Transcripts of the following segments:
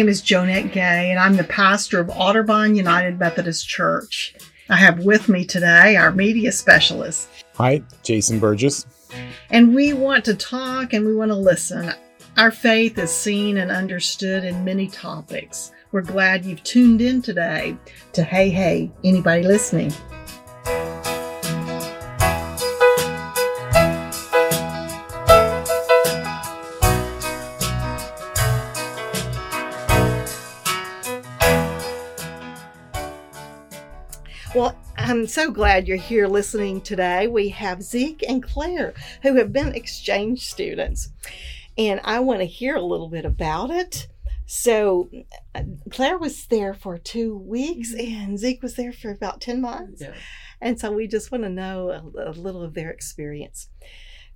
My name is Jonette Gay, and I'm the pastor of Otterbein United Methodist Church. I have with me today our media specialist. Hi, Jason Burgess. And we want to talk and we want to listen. Our faith is seen and understood in many topics. We're glad you've tuned in today to Hey Hey, anybody listening? I'm so glad you're here listening today. We have Zeke and Claire who have been exchange students, and I want to hear a little bit about it. So, Claire was there for two weeks, and Zeke was there for about 10 months. Yeah. And so, we just want to know a, a little of their experience.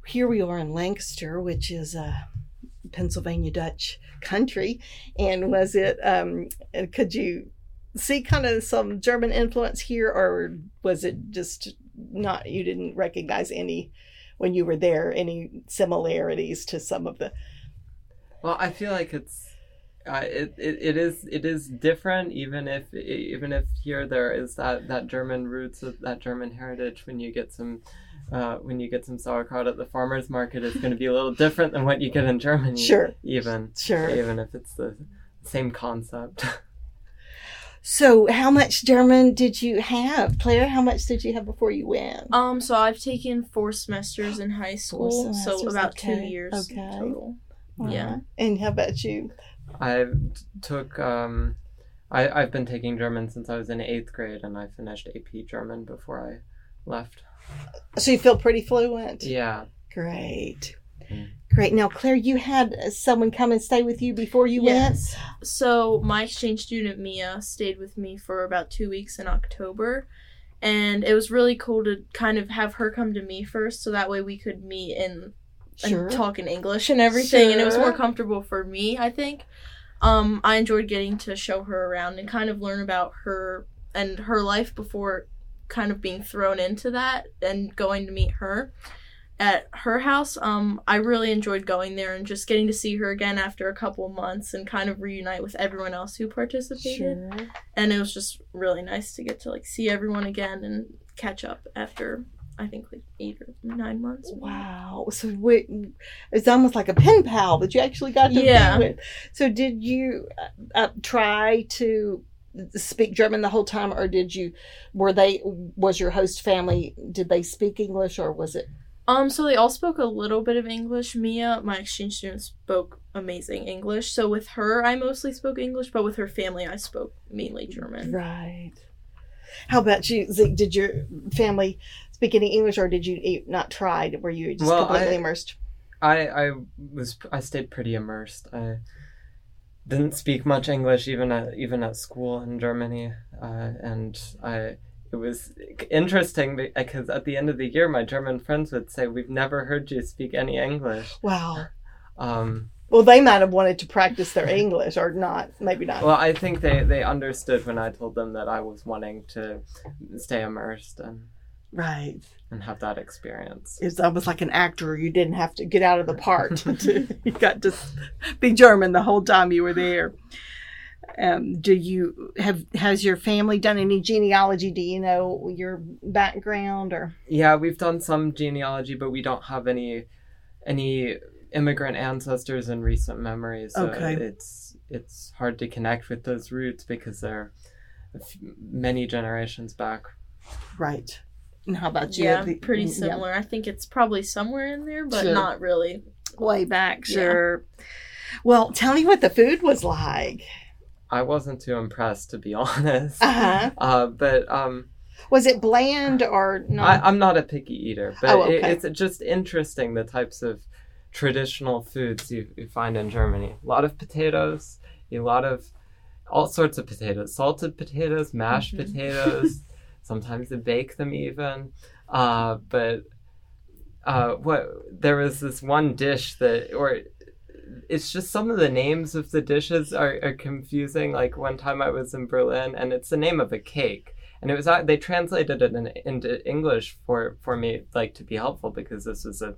Here we are in Lancaster, which is a Pennsylvania Dutch country. And was it, um, could you see kind of some German influence here, or was it just not, you didn't recognize any when you were there, any similarities to some of the. Well, I feel like it's uh, it, it, it is it is different even if even if here there is that, that German roots of that German heritage when you get some uh, when you get some sauerkraut at the farmers market it's going to be a little different than what you get in Germany Sure. even Sure. even if it's the same concept So, how much German did you have, Claire? How much did you have before you went? Um, so I've taken four semesters in high school, so semesters, about two years okay. total. All yeah. right. And how about you? I took um I, I've been taking German since I was in eighth grade and I finished AP German before I left So you feel pretty fluent. yeah Great. Mm. Great. Now, Claire, you had uh, someone come and stay with you before you went. Yes. So my exchange student Mia stayed with me for about two weeks in October, and it was really cool to kind of have her come to me first, so that way we could meet and, Sure. and talk in English and everything, and it was more comfortable for me. I think. Um, I enjoyed getting to show her around and kind of learn about her and her life before kind of being thrown into that and going to meet her at her house. Um, I really enjoyed going there and just getting to see her again after a couple months and kind of reunite with everyone else who participated. Sure. And it was just really nice to get to like see everyone again and catch up after I think like eight or nine months. Wow. So we, it's almost like a pen pal that you actually got to Yeah. be with. So did you uh, uh, try to speak German the whole time, or did you? Were they? Was your host family? Did they speak English, or was it? Um, so they all spoke a little bit of English. Mia, my exchange student, spoke amazing English. So with her, I mostly spoke English, but with her family, I spoke mainly German. Right. How about you, Zeke? Did your family speak any English, or did you e- not try? Were you just Well, completely I- immersed? I I was I stayed pretty immersed. I didn't speak much English even at even at school in Germany, uh, and I it was interesting because at the end of the year, my German friends would say, "We've never heard you speak any English." Wow. Um, Well, they might have wanted to practice their English, or not. Maybe not. well, I think they they understood when I told them that I was wanting to stay immersed and right. and have that experience. It's almost like an actor. You didn't have to get out of the part. to, you got to be German the whole time you were there. Um, do you have has your family done any genealogy? Do you know your background or Yeah, we've done some genealogy, but we don't have any any immigrant ancestors in recent memory. So Okay. it's it's hard to connect with those roots because they're a f- many generations back. right? And how about you? Yeah, the- pretty yeah, similar. I think it's probably somewhere in there, but Sure. not really. way back, Yeah. sure. Well, tell me what the food was like. I wasn't too impressed, to be honest. Uh huh. Uh, but um, Was it bland or not? I, I'm not a picky eater, but Oh, it, it's just interesting the types of traditional foods you, you find in Germany. A lot of potatoes, a lot of all sorts of potatoes, salted potatoes, mashed Mm-hmm. Mhm. potatoes. Sometimes they bake them even. Uh, but uh, what there was this one dish that, or it's just some of the names of the dishes are, are confusing. Like one time I was in Berlin, and it's the name of a cake and it was uh, they translated it in, into English for for me like to be helpful because this was a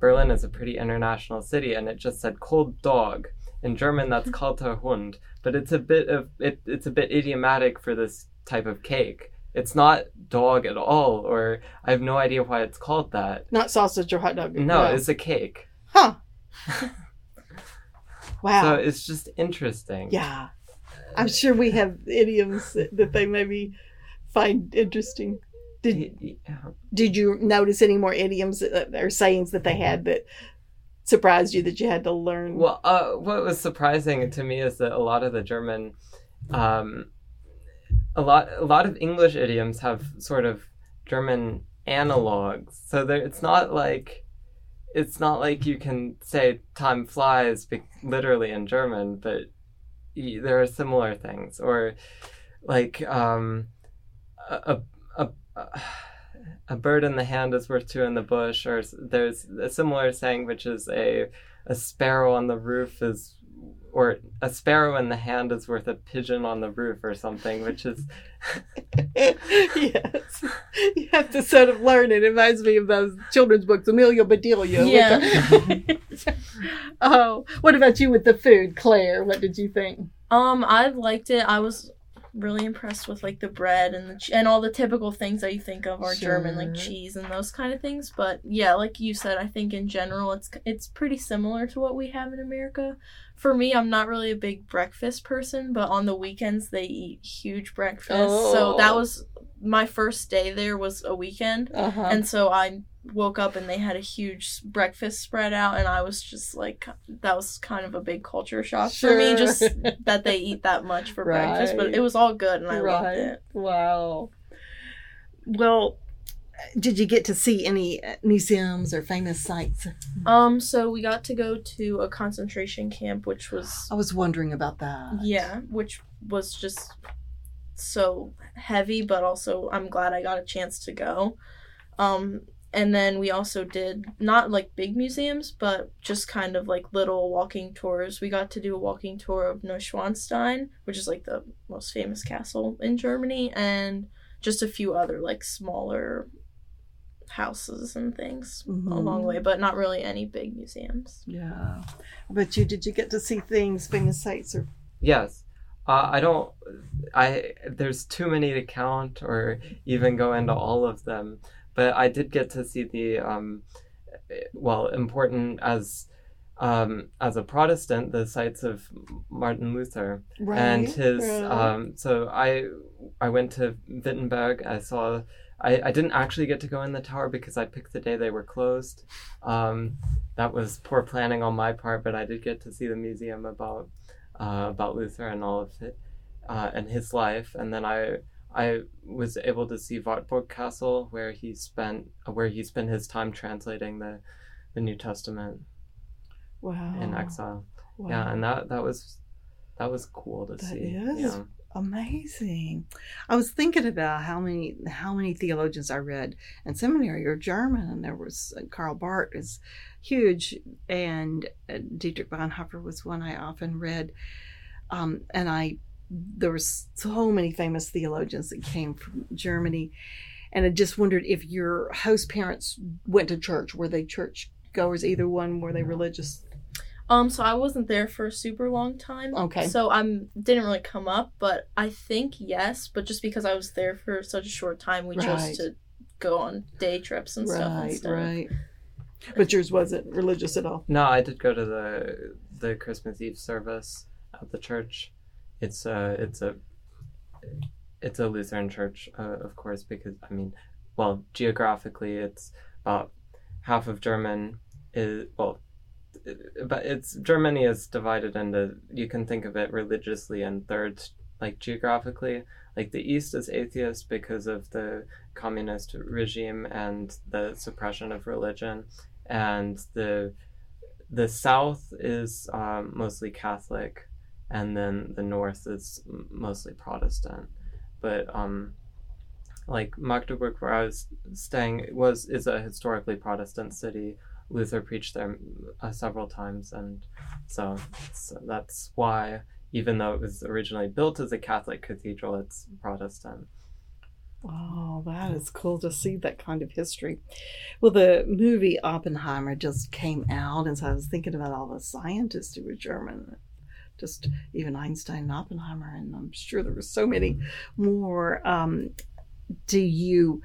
Berlin is a pretty international city and it just said cold dog in German that's kalter Hund, but it's a bit of it, it's a bit idiomatic for this type of cake. It's not dog at all, or I have no idea why it's called that. Not sausage or hot dog. No, it's a cake. huh. wow. So it's just interesting. yeah, I'm sure we have idioms that, they maybe find interesting. Did Did you notice any more idioms or sayings that they had that surprised you that you had to learn? Well, uh, what was surprising to me is that a lot of the German, um, a lot, a lot of English idioms have sort of German analogs. So there, it's not like, it's not like you can say "time flies" be- literally in German, but y- there are similar things, or like um, a, a, a a bird in the hand is worth two in the bush, or there's a similar saying which is a a sparrow on the roof is or a sparrow in the hand is worth a pigeon on the roof or something, which is yes, you have to sort of learn. It reminds me of those children's books, Amelia Bedelia. Yeah. the- oh, what about you with the food, Claire? What did you think? Um, I liked it. I was really impressed with like the bread and the ch- and all the typical things that you think of are German, like cheese and those kind of things. But yeah, like you said, I think in general it's it's pretty similar to what we have in America. For me, I'm not really a big breakfast person, but on the weekends they eat huge breakfast. Oh. So that was my first day there was a weekend. Uh huh. And so I woke up and they had a huge breakfast spread out, and I was just like, that was kind of a big culture shock for me, just that they eat that much for breakfast. But it was all good, and I loved it. Wow. Well, did you get to see any uh, museums or famous sites? Um, so we got to go to a concentration camp, which was I was wondering about that. yeah, which was just so heavy, but also I'm glad I got a chance to go. Um, and then we also did not like big museums, but just kind of like little walking tours. We got to do a walking tour of Neuschwanstein, which is like the most famous castle in Germany, and just a few other like smaller houses and things Mhm. along the way, but not really any big museums. Yeah. But you did you get to see things, famous sites or yes. Uh, I don't. I there's too many to count or even go into all of them, but I did get to see the um, well important as um, as a Protestant the sites of Martin Luther. and his right. um so i i went to wittenberg i saw I, I didn't actually get to go in the tower because I picked the day they were closed. Um, that was poor planning on my part, but I did get to see the museum about uh, about Luther and all of it uh, and his life. And then I I was able to see Wartburg Castle, where he spent where he spent his time translating the the New Testament wow. in exile. Wow. Yeah, and that that was that was cool to That see. is Yeah. Amazing. I was thinking about how many how many theologians I read in seminary are German, and there was uh, Karl Barth is huge, and uh, Dietrich Bonhoeffer was one I often read, um, and I there were so many famous theologians that came from Germany, and I just wondered if your host parents went to church. Were they church goers? Either one? Were they religious? Um, so I wasn't there for a super long time. Okay. So I'm didn't really come up, but I think yes. But just because I was there for such a short time, we Right. chose to go on day trips and stuff Right, instead. right. But yours wasn't religious at all. No, I did go to the the Christmas Eve service at the church. It's a it's a it's a Lutheran church, uh, of course, because I mean, well, geographically, it's about half of German is well, it- but it's Germany is divided into you can think of it religiously in thirds, like geographically. Like the east is atheist because of the communist regime and the suppression of religion, and the the south is um, mostly Catholic, and then the north is mostly Protestant. But um, like Magdeburg, where I was staying, was is a historically Protestant city. Luther preached there uh, several times, and so it's, that's why, even though it was originally built as a Catholic cathedral, it's Protestant. Oh, that is cool to see that kind of history. Well, the movie Oppenheimer just came out, and so I was thinking about all the scientists who were German. just even Einstein and Oppenheimer, and I'm sure there were so many more. Um, do you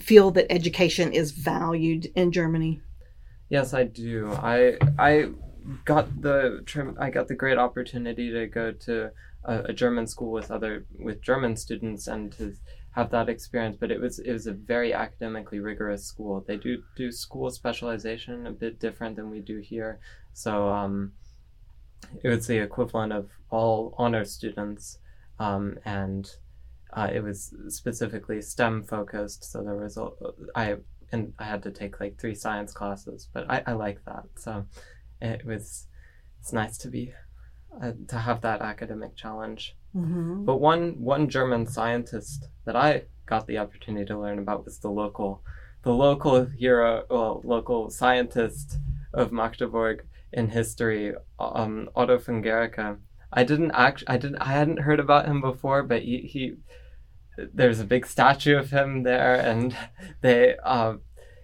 feel that education is valued in Germany? Yes, I do. I I got the I got the great opportunity to go to a, a German school with other with German students and to have that experience. But it was it was a very academically rigorous school. They do do school specialization a bit different than we do here. So um, it was the equivalent of all honor students, um, and uh, it was specifically STEM focused. So there was a I and I had to take like three science classes, but I, I like that. So it was it's nice to be uh, to have that academic challenge. Mm-hmm. But one one German scientist that I got the opportunity to learn about was the local the local hero, well, local scientist of Magdeburg in history, um, Otto von Guericke. I didn't act, I didn't, I hadn't heard about him before, but he, he there's a big statue of him there, and they, uh,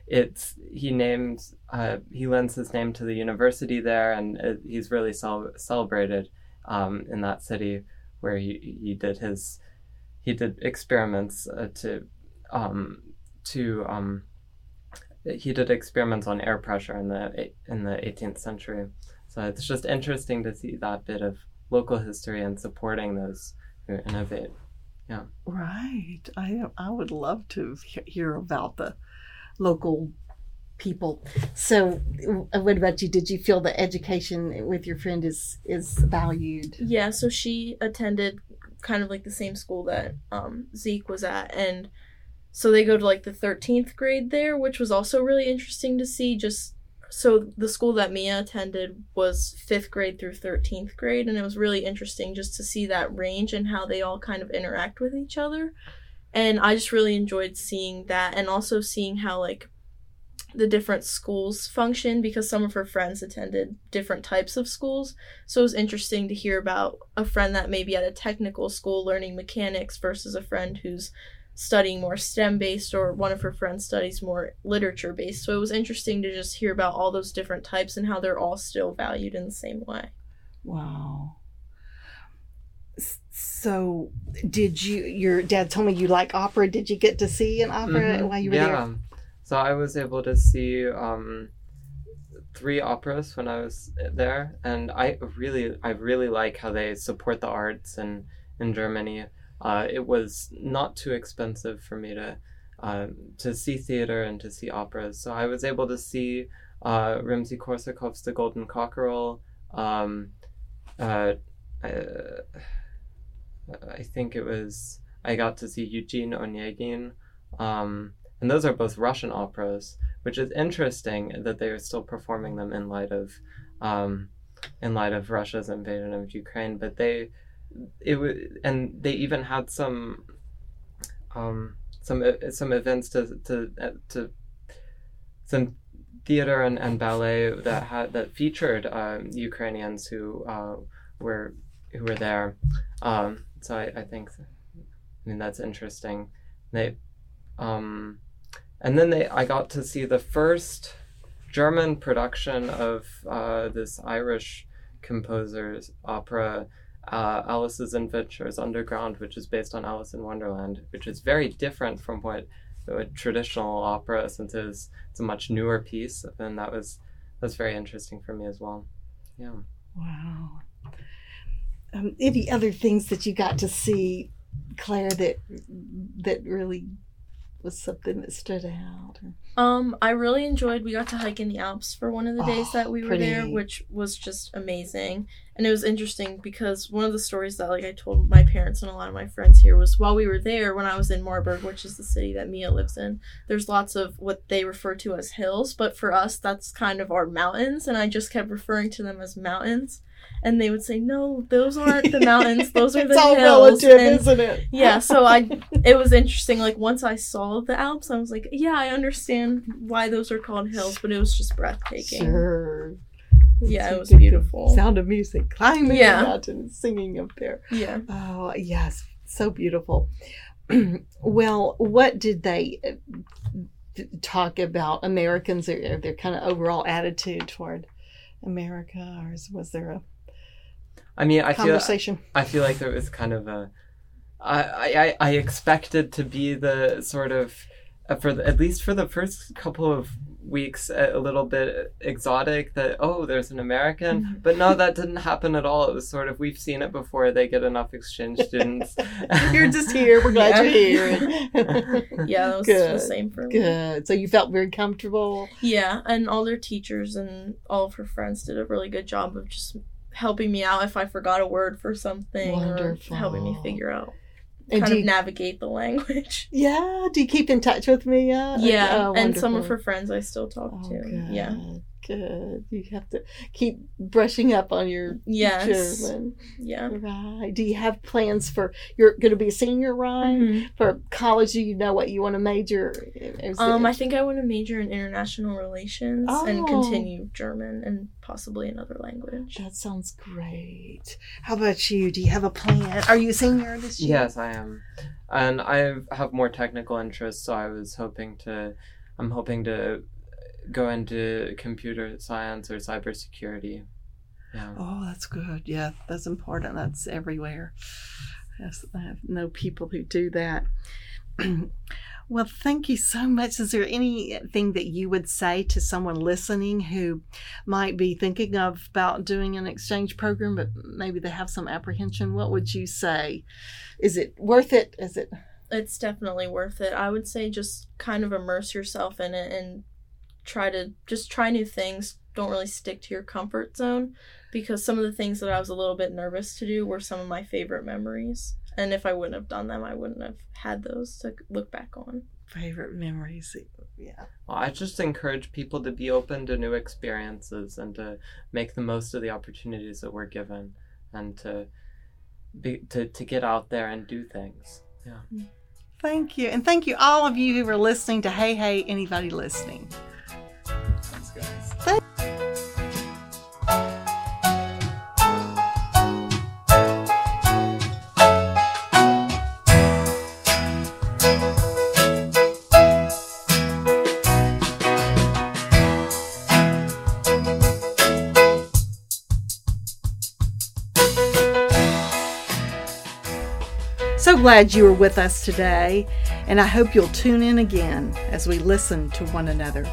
it's he names, uh, he lends his name to the university there, and it, he's really cel- celebrated um, in that city where he, he did his, he did experiments uh, to, um, to um, he did experiments on air pressure in the in the 18th century. So it's just interesting to see that bit of local history and supporting those who innovate. Yeah. Right. I I would love to hear about the local people. So, what about you? Did you feel the education with your friend is is valued? Yeah. So she attended kind of like the same school that um, Zeke was at, and so they go to like the 13th grade there, which was also really interesting to see. Just so the school that Mia attended was fifth grade through 13th grade, and it was really interesting just to see that range and how they all kind of interact with each other. And I just really enjoyed seeing that, and also seeing how like the different schools function because some of her friends attended different types of schools. So it was interesting to hear about a friend that maybe at a technical school learning mechanics versus a friend who's studying more STEM based, or one of her friends studies more literature based. So it was interesting to just hear about all those different types and how they're all still valued in the same way. Wow. So, did you? Your dad told me you like opera. Did you get to see an opera Mhm. while you were there? yeah. there? So I was able to see um, three operas when I was there, and I really, I really like how they support the arts in in Germany. Uh, it was not too expensive for me to uh, to see theater and to see operas, so I was able to see uh, Rimsky Korsakov's The Golden Cockerel. Um, uh, I, I think it was I got to see Eugene Onegin. Um, and those are both Russian operas, which is interesting that they are still performing them in light of, um, in light of Russia's invasion of Ukraine. But they, it was, and they even had some, um, some some events to to to, some theater and, and ballet that had that featured um, Ukrainians who uh, were who were there. Um, so I, I think, I mean that's interesting. They, um, and then they I got to see the first German production of uh, this Irish composer's opera, uh, Alice's Adventures Underground, which is based on Alice in Wonderland, which is very different from what traditional opera since it was, it's a much newer piece, and that was that's very interesting for me as well. Yeah. Wow. Um, any other things that you got to see, Claire, that that really was something that stood out? Um, I really enjoyed. We got to hike in the Alps for one of the days Oh, that we were there, which was just amazing. And it was interesting because one of the stories that like I told my parents and a lot of my friends here was while we were there, when I was in Marburg, which is the city that Mia lives in, there's lots of what they refer to as hills, but for us that's kind of our mountains, and I just kept referring to them as mountains. And they would say, "No, those aren't the mountains. Those are the it's all hills." relative, And- isn't it? yeah so i it was interesting like once i saw the alps i was like yeah i understand why those are called hills but it was just breathtaking Sure. Yeah, So it was beautiful. Sound of music, climbing Yeah. the mountain, singing up there. yeah Oh yes, so beautiful. well, what did they uh, talk about Americans or their kind of overall attitude toward America, or was there a I mean, I feel conversation. I feel like there was kind of a. I I I expected to be the sort of uh, for the, at least for the first couple of weeks a, a little bit exotic that oh there's an American Mhm. but no that didn't happen at all it was sort of we've seen it before they get enough exchange students you're just here. We're glad Yeah. you're here. Yeah, that was Good. the same for me. Good. So you felt very comfortable. Yeah, and all their teachers and all of her friends did a really good job of just helping Mia out if I forgot a word for something Wonderful. or helping me figure out And kind of you, navigate the language. yeah, do you keep in touch with me? yet? Yeah, Oh, and some of her friends I still talk Oh, to. good. Yeah. Good. You have to keep brushing up on your Yes. German. Yeah. Right. Do you have plans for you're going to be a senior, right? Mhm. For college, do you know what you want to major? Is Um, it- I think I want to major in international relations and Oh. continue German and possibly another language. that sounds great. How about you? Do you have a plan? Are you a senior this year? yes I am and I have more technical interests so I was hoping to I'm hoping to go into computer science or cybersecurity yeah Oh, that's good. Yeah, that's important. That's everywhere. Yes, I have know people who do that. well, thank you so much. Is there anything that you would say to someone listening who might be thinking of about doing an exchange program, but maybe they have some apprehension? What would you say? Is it worth it? Is it? It's definitely worth it. I would say just kind of immerse yourself in it and try to just try new things. Don't really stick to your comfort zone because some of the things that I was a little bit nervous to do were some of my favorite memories. And if I wouldn't have done them, I wouldn't have had those to look back on. Favorite memories? Yeah. Well, I just encourage people to be open to new experiences and to make the most of the opportunities that we're given and to be to, to get out there and do things. Yeah. Thank you. And thank you, all of you who are listening to Hey Hey, anybody listening. So glad you were with us today, and I hope you'll tune in again as we listen to one another.